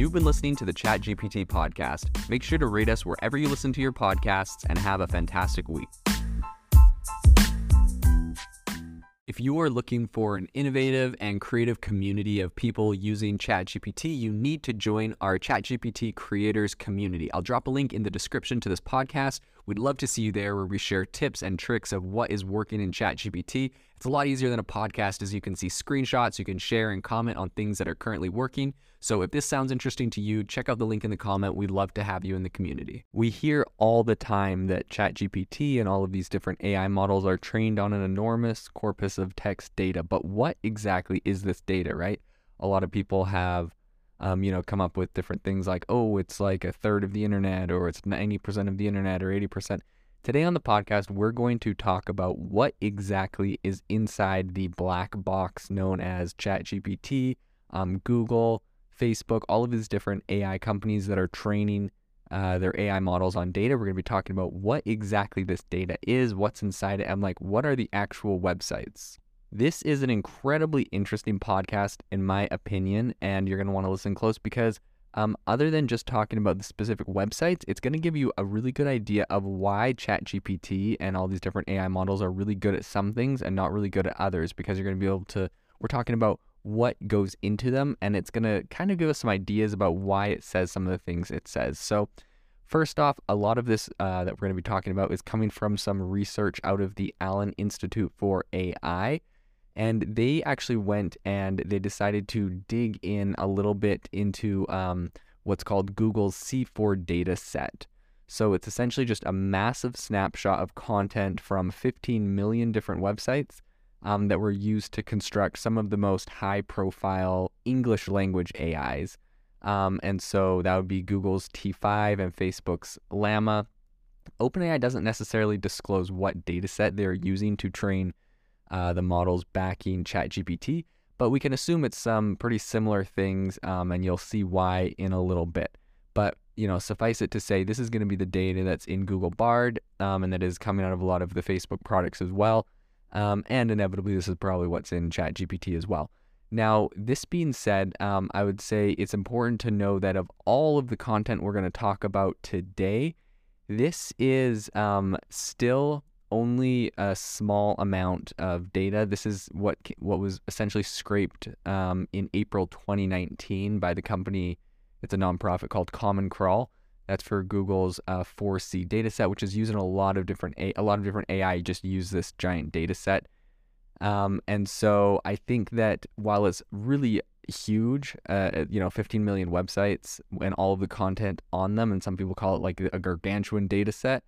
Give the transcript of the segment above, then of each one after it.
You've been listening to the ChatGPT podcast. Make sure to rate us wherever you listen to your podcasts and have a fantastic week. If you are looking for an innovative and creative community of people using ChatGPT, you need to join our ChatGPT creators community. I'll drop a link in the description to this podcast. We'd love to see you there where we share tips and tricks of what is working in ChatGPT. It's a lot easier than a podcast as you can see screenshots, you can share and comment on things that are currently working. So if this sounds interesting to you, check out the link in the comment. We'd love to have you in the community. We hear all the time that ChatGPT and all of these different AI models are trained on an enormous corpus of text data. But what exactly is this data, right? A lot of people have um, you know, come up with different things like, oh, it's like a third of the internet, or it's 90% of the internet, or 80%. Today on the podcast, we're going to talk about what exactly is inside the black box known as ChatGPT, um, Google, Facebook, all of these different AI companies that are training uh, their AI models on data. We're going to be talking about what exactly this data is, what's inside it, and like what are the actual websites. This is an incredibly interesting podcast, in my opinion, and you're going to want to listen close because, um, other than just talking about the specific websites, it's going to give you a really good idea of why ChatGPT and all these different AI models are really good at some things and not really good at others because you're going to be able to. We're talking about what goes into them, and it's going to kind of give us some ideas about why it says some of the things it says. So, first off, a lot of this uh, that we're going to be talking about is coming from some research out of the Allen Institute for AI. And they actually went and they decided to dig in a little bit into um, what's called Google's C4 data set. So it's essentially just a massive snapshot of content from 15 million different websites um, that were used to construct some of the most high profile English language AIs. Um, and so that would be Google's T5 and Facebook's Llama. OpenAI doesn't necessarily disclose what data set they're using to train uh, the models backing ChatGPT, but we can assume it's some pretty similar things, um, and you'll see why in a little bit. But you know, suffice it to say, this is going to be the data that's in Google Bard, um, and that is coming out of a lot of the Facebook products as well. Um, and inevitably, this is probably what's in ChatGPT as well. Now, this being said, um, I would say it's important to know that of all of the content we're going to talk about today, this is um, still only a small amount of data. This is what what was essentially scraped um, in April 2019 by the company. It's a nonprofit called Common Crawl. That's for Google's uh, 4C dataset, which is using a lot of different a, a lot of different AI. Just use this giant data set, um, and so I think that while it's really huge, uh, you know, 15 million websites and all of the content on them, and some people call it like a gargantuan data set,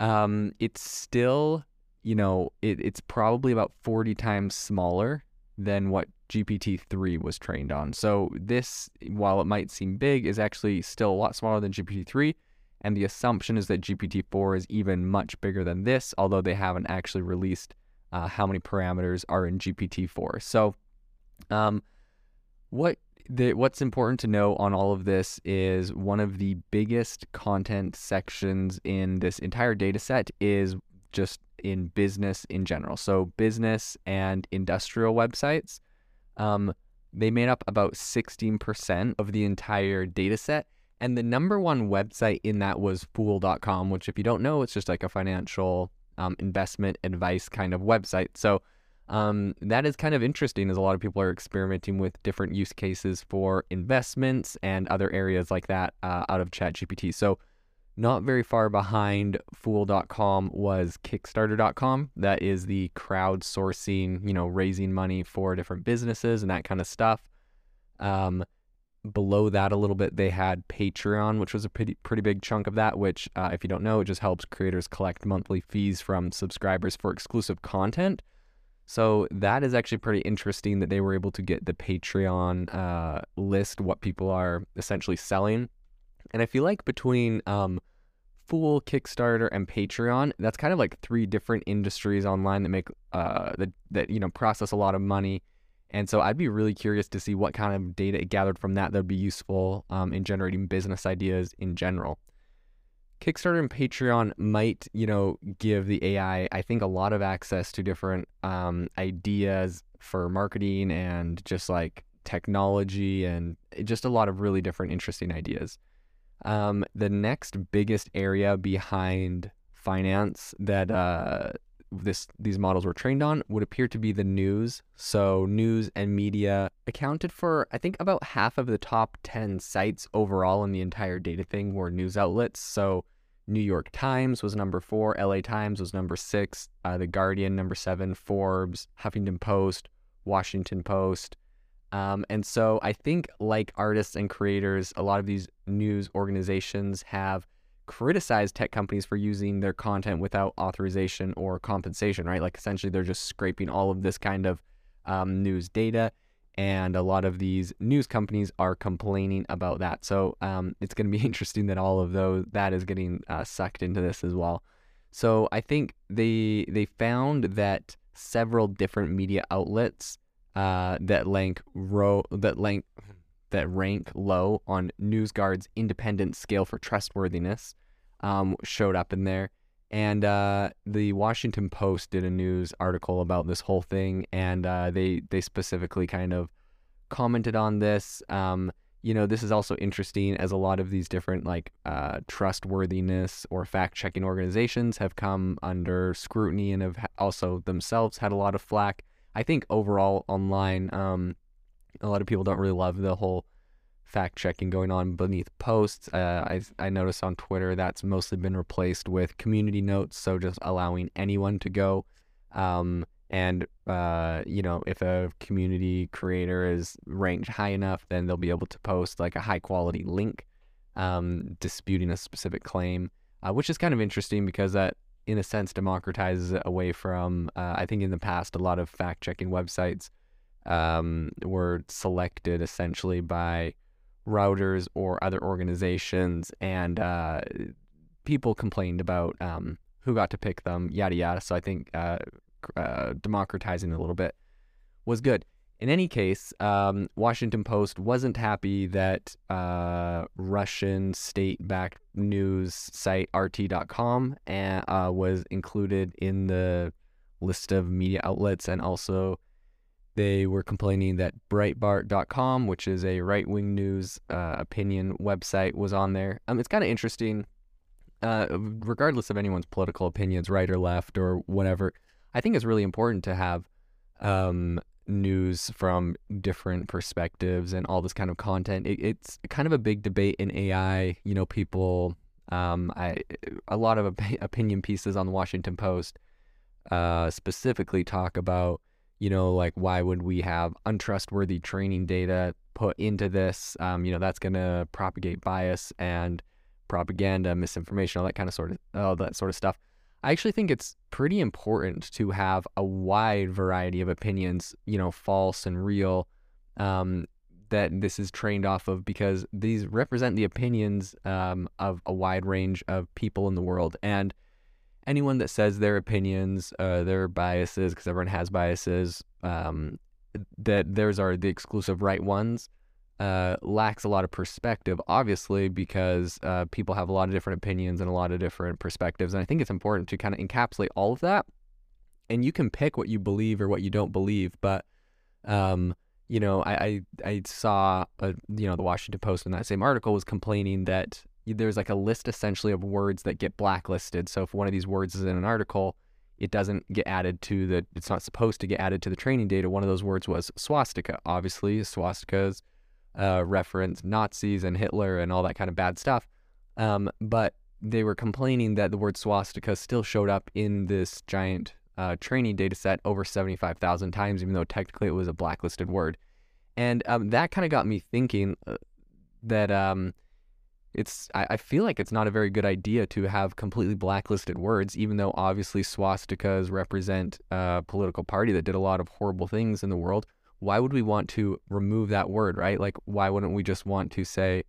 um, it's still, you know, it, it's probably about 40 times smaller than what GPT-3 was trained on. So this, while it might seem big, is actually still a lot smaller than GPT-3. And the assumption is that GPT-4 is even much bigger than this, although they haven't actually released uh, how many parameters are in GPT-4. So, um, what the, what's important to know on all of this is one of the biggest content sections in this entire data set is just in business in general. So, business and industrial websites um, they made up about 16% of the entire data set. And the number one website in that was fool.com, which, if you don't know, it's just like a financial um, investment advice kind of website. So um, that is kind of interesting as a lot of people are experimenting with different use cases for investments and other areas like that uh, out of ChatGPT. So not very far behind Fool.com was Kickstarter.com. That is the crowdsourcing, you know, raising money for different businesses and that kind of stuff. Um, below that a little bit, they had Patreon, which was a pretty pretty big chunk of that. Which, uh, if you don't know, it just helps creators collect monthly fees from subscribers for exclusive content. So that is actually pretty interesting that they were able to get the Patreon uh, list what people are essentially selling and I feel like between um, Fool, Kickstarter, and Patreon, that's kind of like three different industries online that make uh, that that you know process a lot of money. And so I'd be really curious to see what kind of data it gathered from that that would be useful um, in generating business ideas in general. Kickstarter and Patreon might, you know, give the AI, I think, a lot of access to different um, ideas for marketing and just like technology and just a lot of really different interesting ideas. Um, the next biggest area behind finance that uh, this these models were trained on would appear to be the news. So news and media accounted for I think about half of the top 10 sites overall in the entire data thing were news outlets. So New York Times was number 4, LA Times was number 6, uh, The Guardian number 7, Forbes, Huffington Post, Washington Post. Um, and so I think like artists and creators, a lot of these news organizations have criticize tech companies for using their content without authorization or compensation, right? Like essentially they're just scraping all of this kind of um, news data. And a lot of these news companies are complaining about that. So um, it's going to be interesting that all of those that is getting uh, sucked into this as well. So I think they they found that several different media outlets uh, that rank row that rank that rank low on NewsGuard's independent scale for trustworthiness um, showed up in there. And uh, the Washington Post did a news article about this whole thing, and uh, they they specifically kind of commented on this. Um, you know, this is also interesting as a lot of these different like uh, trustworthiness or fact checking organizations have come under scrutiny and have also themselves had a lot of flack. I think overall online, um, a lot of people don't really love the whole fact checking going on beneath posts. Uh, I, I noticed on Twitter that's mostly been replaced with community notes, so just allowing anyone to go. Um, and uh, you know, if a community creator is ranked high enough, then they'll be able to post like a high quality link um, disputing a specific claim, uh, which is kind of interesting because that, in a sense, democratizes it away from. Uh, I think in the past, a lot of fact checking websites um, were selected essentially by Reuters or other organizations, and uh, people complained about um, who got to pick them, yada yada. So I think uh, uh, democratizing a little bit was good. In any case, um, Washington Post wasn't happy that uh, Russian state-backed news site RT.com uh, was included in the list of media outlets and also they were complaining that Breitbart.com, which is a right wing news uh, opinion website, was on there. Um, it's kind of interesting, uh, regardless of anyone's political opinions, right or left or whatever. I think it's really important to have um, news from different perspectives and all this kind of content. It, it's kind of a big debate in AI. You know, people, um, I, a lot of op- opinion pieces on the Washington Post uh, specifically talk about you know, like why would we have untrustworthy training data put into this? Um, you know, that's going to propagate bias and propaganda, misinformation, all that kind of sort of all that sort of stuff. I actually think it's pretty important to have a wide variety of opinions, you know, false and real, um, that this is trained off of because these represent the opinions um, of a wide range of people in the world. And anyone that says their opinions, uh, their biases, because everyone has biases, um, that theirs are the exclusive right ones, uh, lacks a lot of perspective, obviously, because uh, people have a lot of different opinions and a lot of different perspectives. And I think it's important to kind of encapsulate all of that. And you can pick what you believe or what you don't believe, but um, you know, I, I, I saw, a, you know, the Washington Post in that same article was complaining that there's like a list essentially of words that get blacklisted. So if one of these words is in an article, it doesn't get added to the, it's not supposed to get added to the training data. One of those words was swastika. Obviously, swastikas uh, reference Nazis and Hitler and all that kind of bad stuff. Um, but they were complaining that the word swastika still showed up in this giant uh, training data set over 75,000 times, even though technically it was a blacklisted word. And um, that kind of got me thinking uh, that um, it's I, I feel like it's not a very good idea to have completely blacklisted words, even though obviously swastikas represent a political party that did a lot of horrible things in the world. Why would we want to remove that word, right? Like, why wouldn't we just want to say,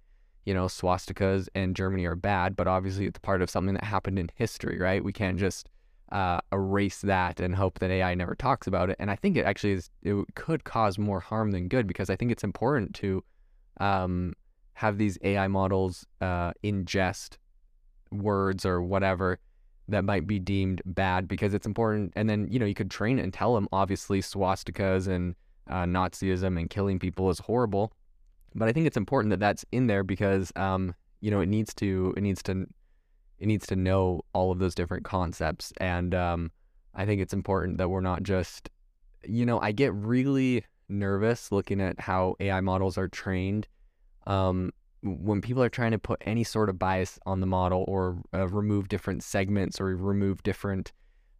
you know, swastikas and Germany are bad, but obviously it's part of something that happened in history, right? We can't just uh, erase that and hope that AI never talks about it. And I think it actually is, it could cause more harm than good because I think it's important to um, have these AI models uh, ingest words or whatever that might be deemed bad because it's important. And then, you know, you could train and tell them, obviously, swastikas and uh, Nazism and killing people is horrible. But I think it's important that that's in there because um, you know it needs to it needs to it needs to know all of those different concepts, and um, I think it's important that we're not just you know I get really nervous looking at how AI models are trained. Um, when people are trying to put any sort of bias on the model or uh, remove different segments or remove different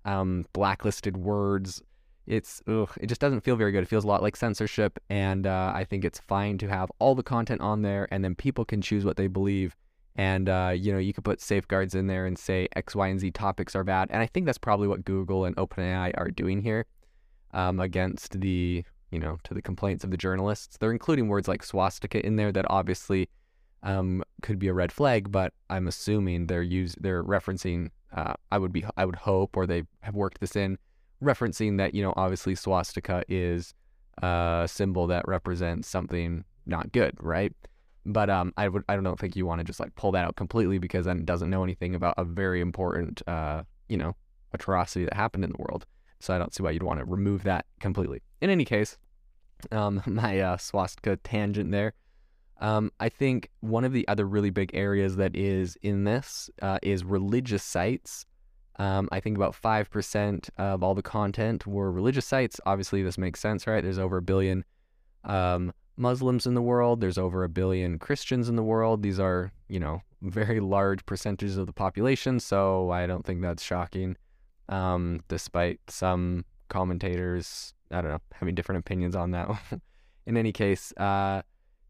um, blacklisted words it's ugh, it just doesn't feel very good. It feels a lot like censorship, and uh, I think it's fine to have all the content on there, and then people can choose what they believe. And uh, you know, you could put safeguards in there and say X, Y, and Z topics are bad. And I think that's probably what Google and OpenAI are doing here um, against the you know to the complaints of the journalists. They're including words like swastika in there that obviously um, could be a red flag, but I'm assuming they're use they're referencing. Uh, I would be I would hope, or they have worked this in referencing that, you know, obviously swastika is a symbol that represents something not good, right? But um, I would I don't think you want to just like pull that out completely because then it doesn't know anything about a very important uh, you know, atrocity that happened in the world. So I don't see why you'd want to remove that completely. In any case, um, my uh, swastika tangent there. Um, I think one of the other really big areas that is in this uh, is religious sites um, I think about 5% of all the content were religious sites. Obviously, this makes sense, right? There's over a billion um, Muslims in the world, there's over a billion Christians in the world. These are, you know, very large percentages of the population. So I don't think that's shocking, um, despite some commentators, I don't know, having different opinions on that. in any case, uh,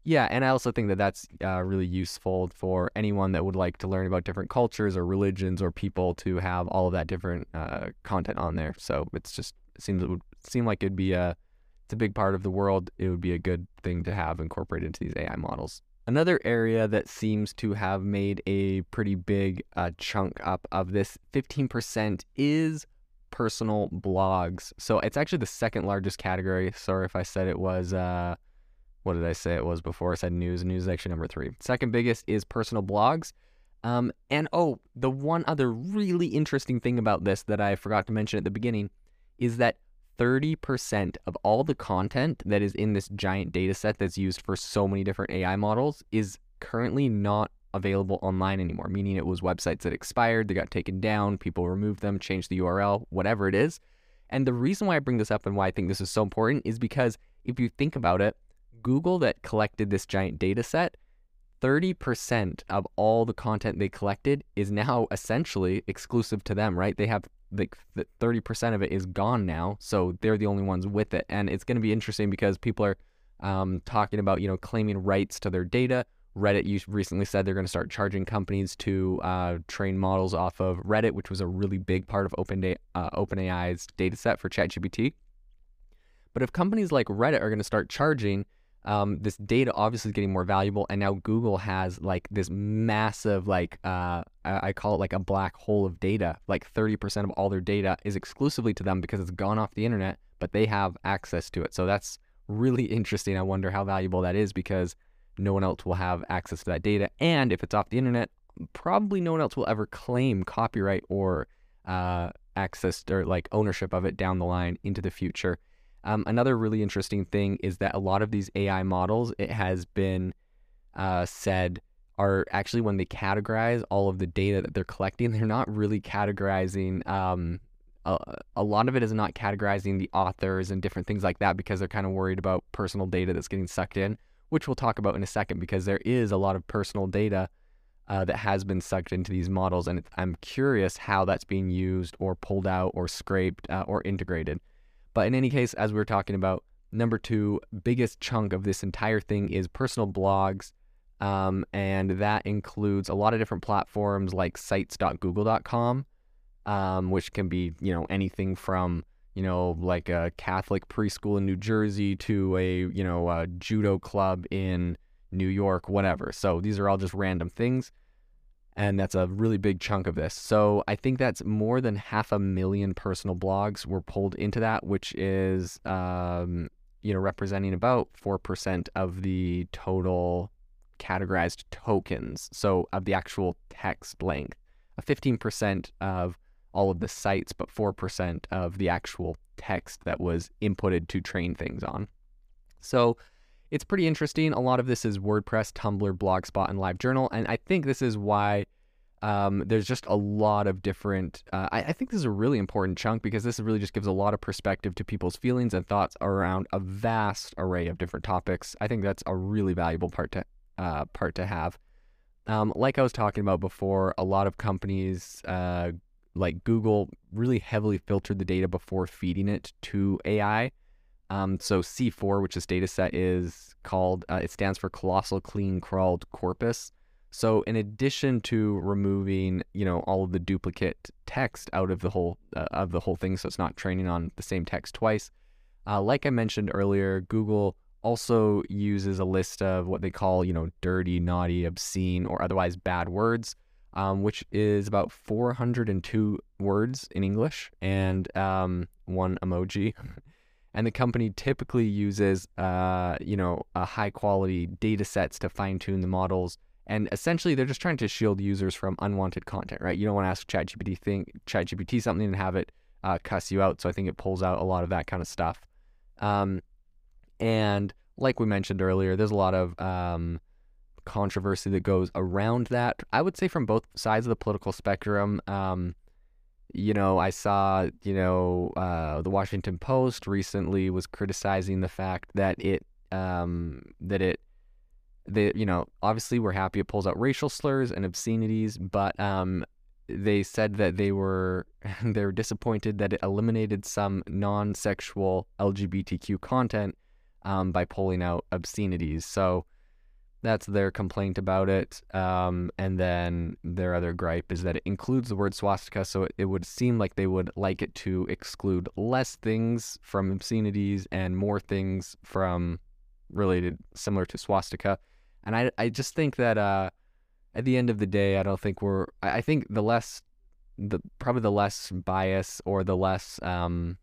yeah, and I also think that that's uh, really useful for anyone that would like to learn about different cultures or religions or people to have all of that different uh, content on there. So it's just seems it would seem like it'd be a it's a big part of the world. It would be a good thing to have incorporated into these AI models. Another area that seems to have made a pretty big uh, chunk up of this 15% is personal blogs. So it's actually the second largest category. Sorry if I said it was uh, what did I say it was before? I said news. News is actually number three. Second biggest is personal blogs. Um, and oh, the one other really interesting thing about this that I forgot to mention at the beginning is that 30% of all the content that is in this giant data set that's used for so many different AI models is currently not available online anymore, meaning it was websites that expired, they got taken down, people removed them, changed the URL, whatever it is. And the reason why I bring this up and why I think this is so important is because if you think about it, Google that collected this giant data set, 30% of all the content they collected is now essentially exclusive to them, right? They have like 30% of it is gone now. So they're the only ones with it. And it's going to be interesting because people are um, talking about, you know, claiming rights to their data. Reddit you recently said they're going to start charging companies to uh, train models off of Reddit, which was a really big part of Open uh, OpenAI's data set for ChatGPT. But if companies like Reddit are going to start charging, um, this data obviously is getting more valuable and now google has like this massive like uh, i call it like a black hole of data. Like 30% of all their data is exclusively to them because it's gone off the internet but they have access to it. So that's really interesting. I wonder how valuable that is because no one else will have access to that data. And if it's off the internet probably no one else will ever claim copyright or uh, access or like ownership of it down the line into the future um, another really interesting thing is that a lot of these AI models, it has been uh, said, are actually when they categorize all of the data that they're collecting, they're not really categorizing. Um, a, a lot of it is not categorizing the authors and different things like that because they're kind of worried about personal data that's getting sucked in, which we'll talk about in a second because there is a lot of personal data uh, that has been sucked into these models. And I'm curious how that's being used or pulled out or scraped uh, or integrated. But in any case, as we are talking about, number two biggest chunk of this entire thing is personal blogs. Um, and that includes a lot of different platforms like sites.google.com, um, which can be, you know, anything from, you know, like a Catholic preschool in New Jersey to a, you know, a judo club in New York, whatever. So these are all just random things and that's a really big chunk of this. So I think that's more than half a million personal blogs were pulled into that, which is um, you know representing about four percent of the total categorized tokens. So of the actual text length, a fifteen percent of all of the sites, but four percent of the actual text that was inputted to train things on. So it's pretty interesting. A lot of this is WordPress, Tumblr, Blogspot, and LiveJournal. And I think this is why um, there's just a lot of different. Uh, I, I, think this is a really important chunk because this really just gives a lot of perspective to people's feelings and thoughts around a vast array of different topics. I think that's a really valuable part to uh, part to have. Um, like I was talking about before, a lot of companies uh, like Google really heavily filtered the data before feeding it to AI. Um, so C4, which this data set is called, uh, it stands for Colossal Clean Crawled Corpus. So in addition to removing, you know, all of the duplicate text out of the whole uh, of the whole thing, so it's not training on the same text twice. Uh, like I mentioned earlier, Google also uses a list of what they call, you know, dirty, naughty, obscene, or otherwise bad words, um, which is about 402 words in English and um, one emoji. and the company typically uses, uh, you know, a high quality data sets to fine tune the models and essentially, they're just trying to shield users from unwanted content, right? You don't want to ask ChatGPT thing, ChatGPT something and have it uh, cuss you out. So I think it pulls out a lot of that kind of stuff. Um, and like we mentioned earlier, there's a lot of um, controversy that goes around that. I would say from both sides of the political spectrum. Um, you know, I saw, you know, uh, the Washington Post recently was criticizing the fact that it um, that it they you know obviously we're happy it pulls out racial slurs and obscenities but um they said that they were they were disappointed that it eliminated some non-sexual lgbtq content um, by pulling out obscenities. So that's their complaint about it um, and then their other gripe is that it includes the word swastika so it, it would seem like they would like it to exclude less things from obscenities and more things from related similar to swastika and I, I just think that uh, at the end of the day, I don't think we're. I, I think the less, the probably the less bias or the less um,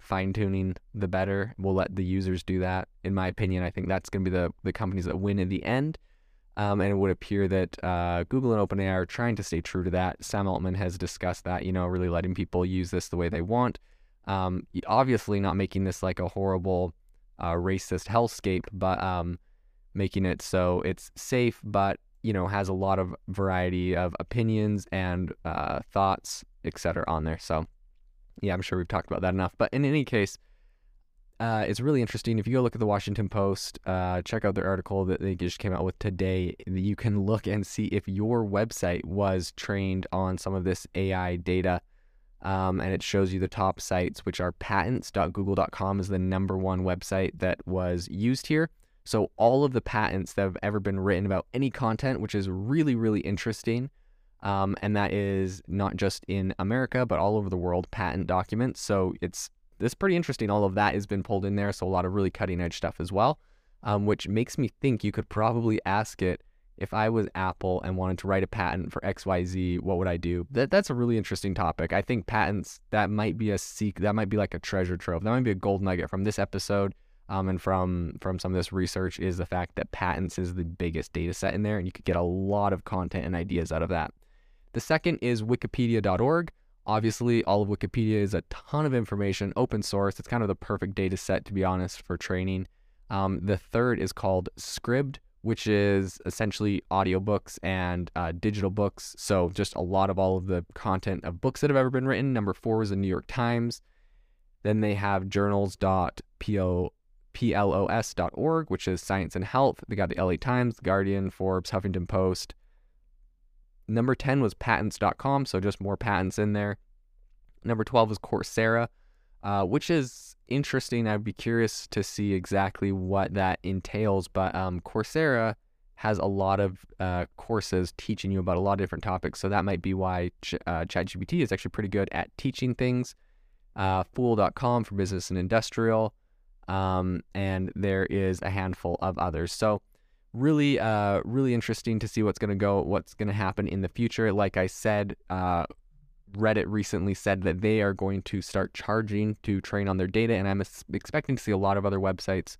fine tuning, the better. We'll let the users do that. In my opinion, I think that's going to be the the companies that win in the end. Um, and it would appear that uh, Google and OpenAI are trying to stay true to that. Sam Altman has discussed that, you know, really letting people use this the way they want. Um, obviously, not making this like a horrible uh, racist hellscape, but um, making it so it's safe, but you know has a lot of variety of opinions and uh, thoughts, etc. on there. So yeah, I'm sure we've talked about that enough. But in any case, uh, it's really interesting. If you go look at the Washington Post, uh, check out their article that they just came out with today. You can look and see if your website was trained on some of this AI data. Um, and it shows you the top sites, which are patents.google.com is the number one website that was used here. So, all of the patents that have ever been written about any content, which is really, really interesting. Um, and that is not just in America, but all over the world, patent documents. So, it's it's pretty interesting. All of that has been pulled in there. So, a lot of really cutting edge stuff as well, um, which makes me think you could probably ask it if I was Apple and wanted to write a patent for XYZ, what would I do? That that's a really interesting topic. I think patents that might be a seek that might be like a treasure trove. That might be a gold nugget from this episode um, and from from some of this research is the fact that patents is the biggest data set in there, and you could get a lot of content and ideas out of that. The second is wikipedia.org. Obviously, all of Wikipedia is a ton of information, open source. It's kind of the perfect data set, to be honest, for training. Um, the third is called Scribd, which is essentially audiobooks and uh, digital books. So, just a lot of all of the content of books that have ever been written. Number four is the New York Times. Then they have journals.plos.org, which is science and health. They got the LA Times, Guardian, Forbes, Huffington Post. Number 10 was patents.com, so just more patents in there. Number 12 is Coursera, uh, which is interesting. I'd be curious to see exactly what that entails, but um, Coursera has a lot of uh, courses teaching you about a lot of different topics, so that might be why Ch- uh, ChatGPT is actually pretty good at teaching things. Uh, Fool.com for business and industrial um, and there is a handful of others. So really, uh, really interesting to see what's going to go, what's going to happen in the future. Like I said, uh, Reddit recently said that they are going to start charging to train on their data, and I'm expecting to see a lot of other websites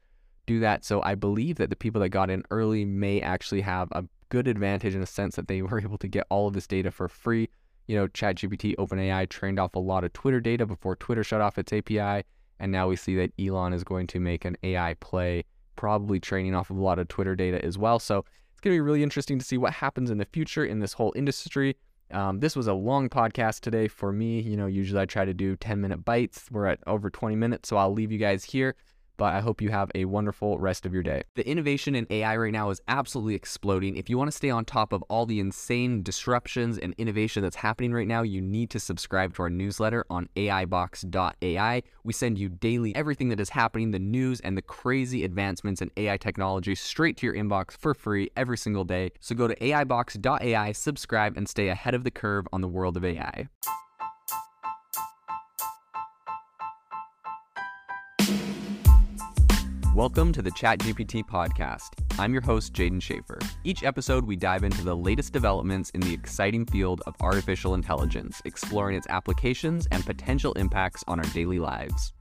do that. So I believe that the people that got in early may actually have a good advantage in a sense that they were able to get all of this data for free. You know, ChatGPT, OpenAI trained off a lot of Twitter data before Twitter shut off its API And now we see that Elon is going to make an AI play, probably training off of a lot of Twitter data as well. So it's going to be really interesting to see what happens in the future in this whole industry. Um, this was a long podcast today for me. You know, usually I try to do 10 minute bites. We're at over 20 minutes, so I'll leave you guys here but I hope you have a wonderful rest of your day. The innovation in AI right now is absolutely exploding. If you want to stay on top of all the insane disruptions and innovation that's happening right now, you need to subscribe to our newsletter on AIbox.ai. We send you daily everything that is happening, the news and the crazy advancements in AI technology straight to your inbox for free every single day. So go to AIbox.ai, subscribe, and stay ahead of the curve on the world of AI. Welcome to the ChatGPT podcast. I'm your host, Jaeden Schafer. Each episode, we dive into the latest developments in the exciting field of artificial intelligence, exploring its applications and potential impacts on our daily lives.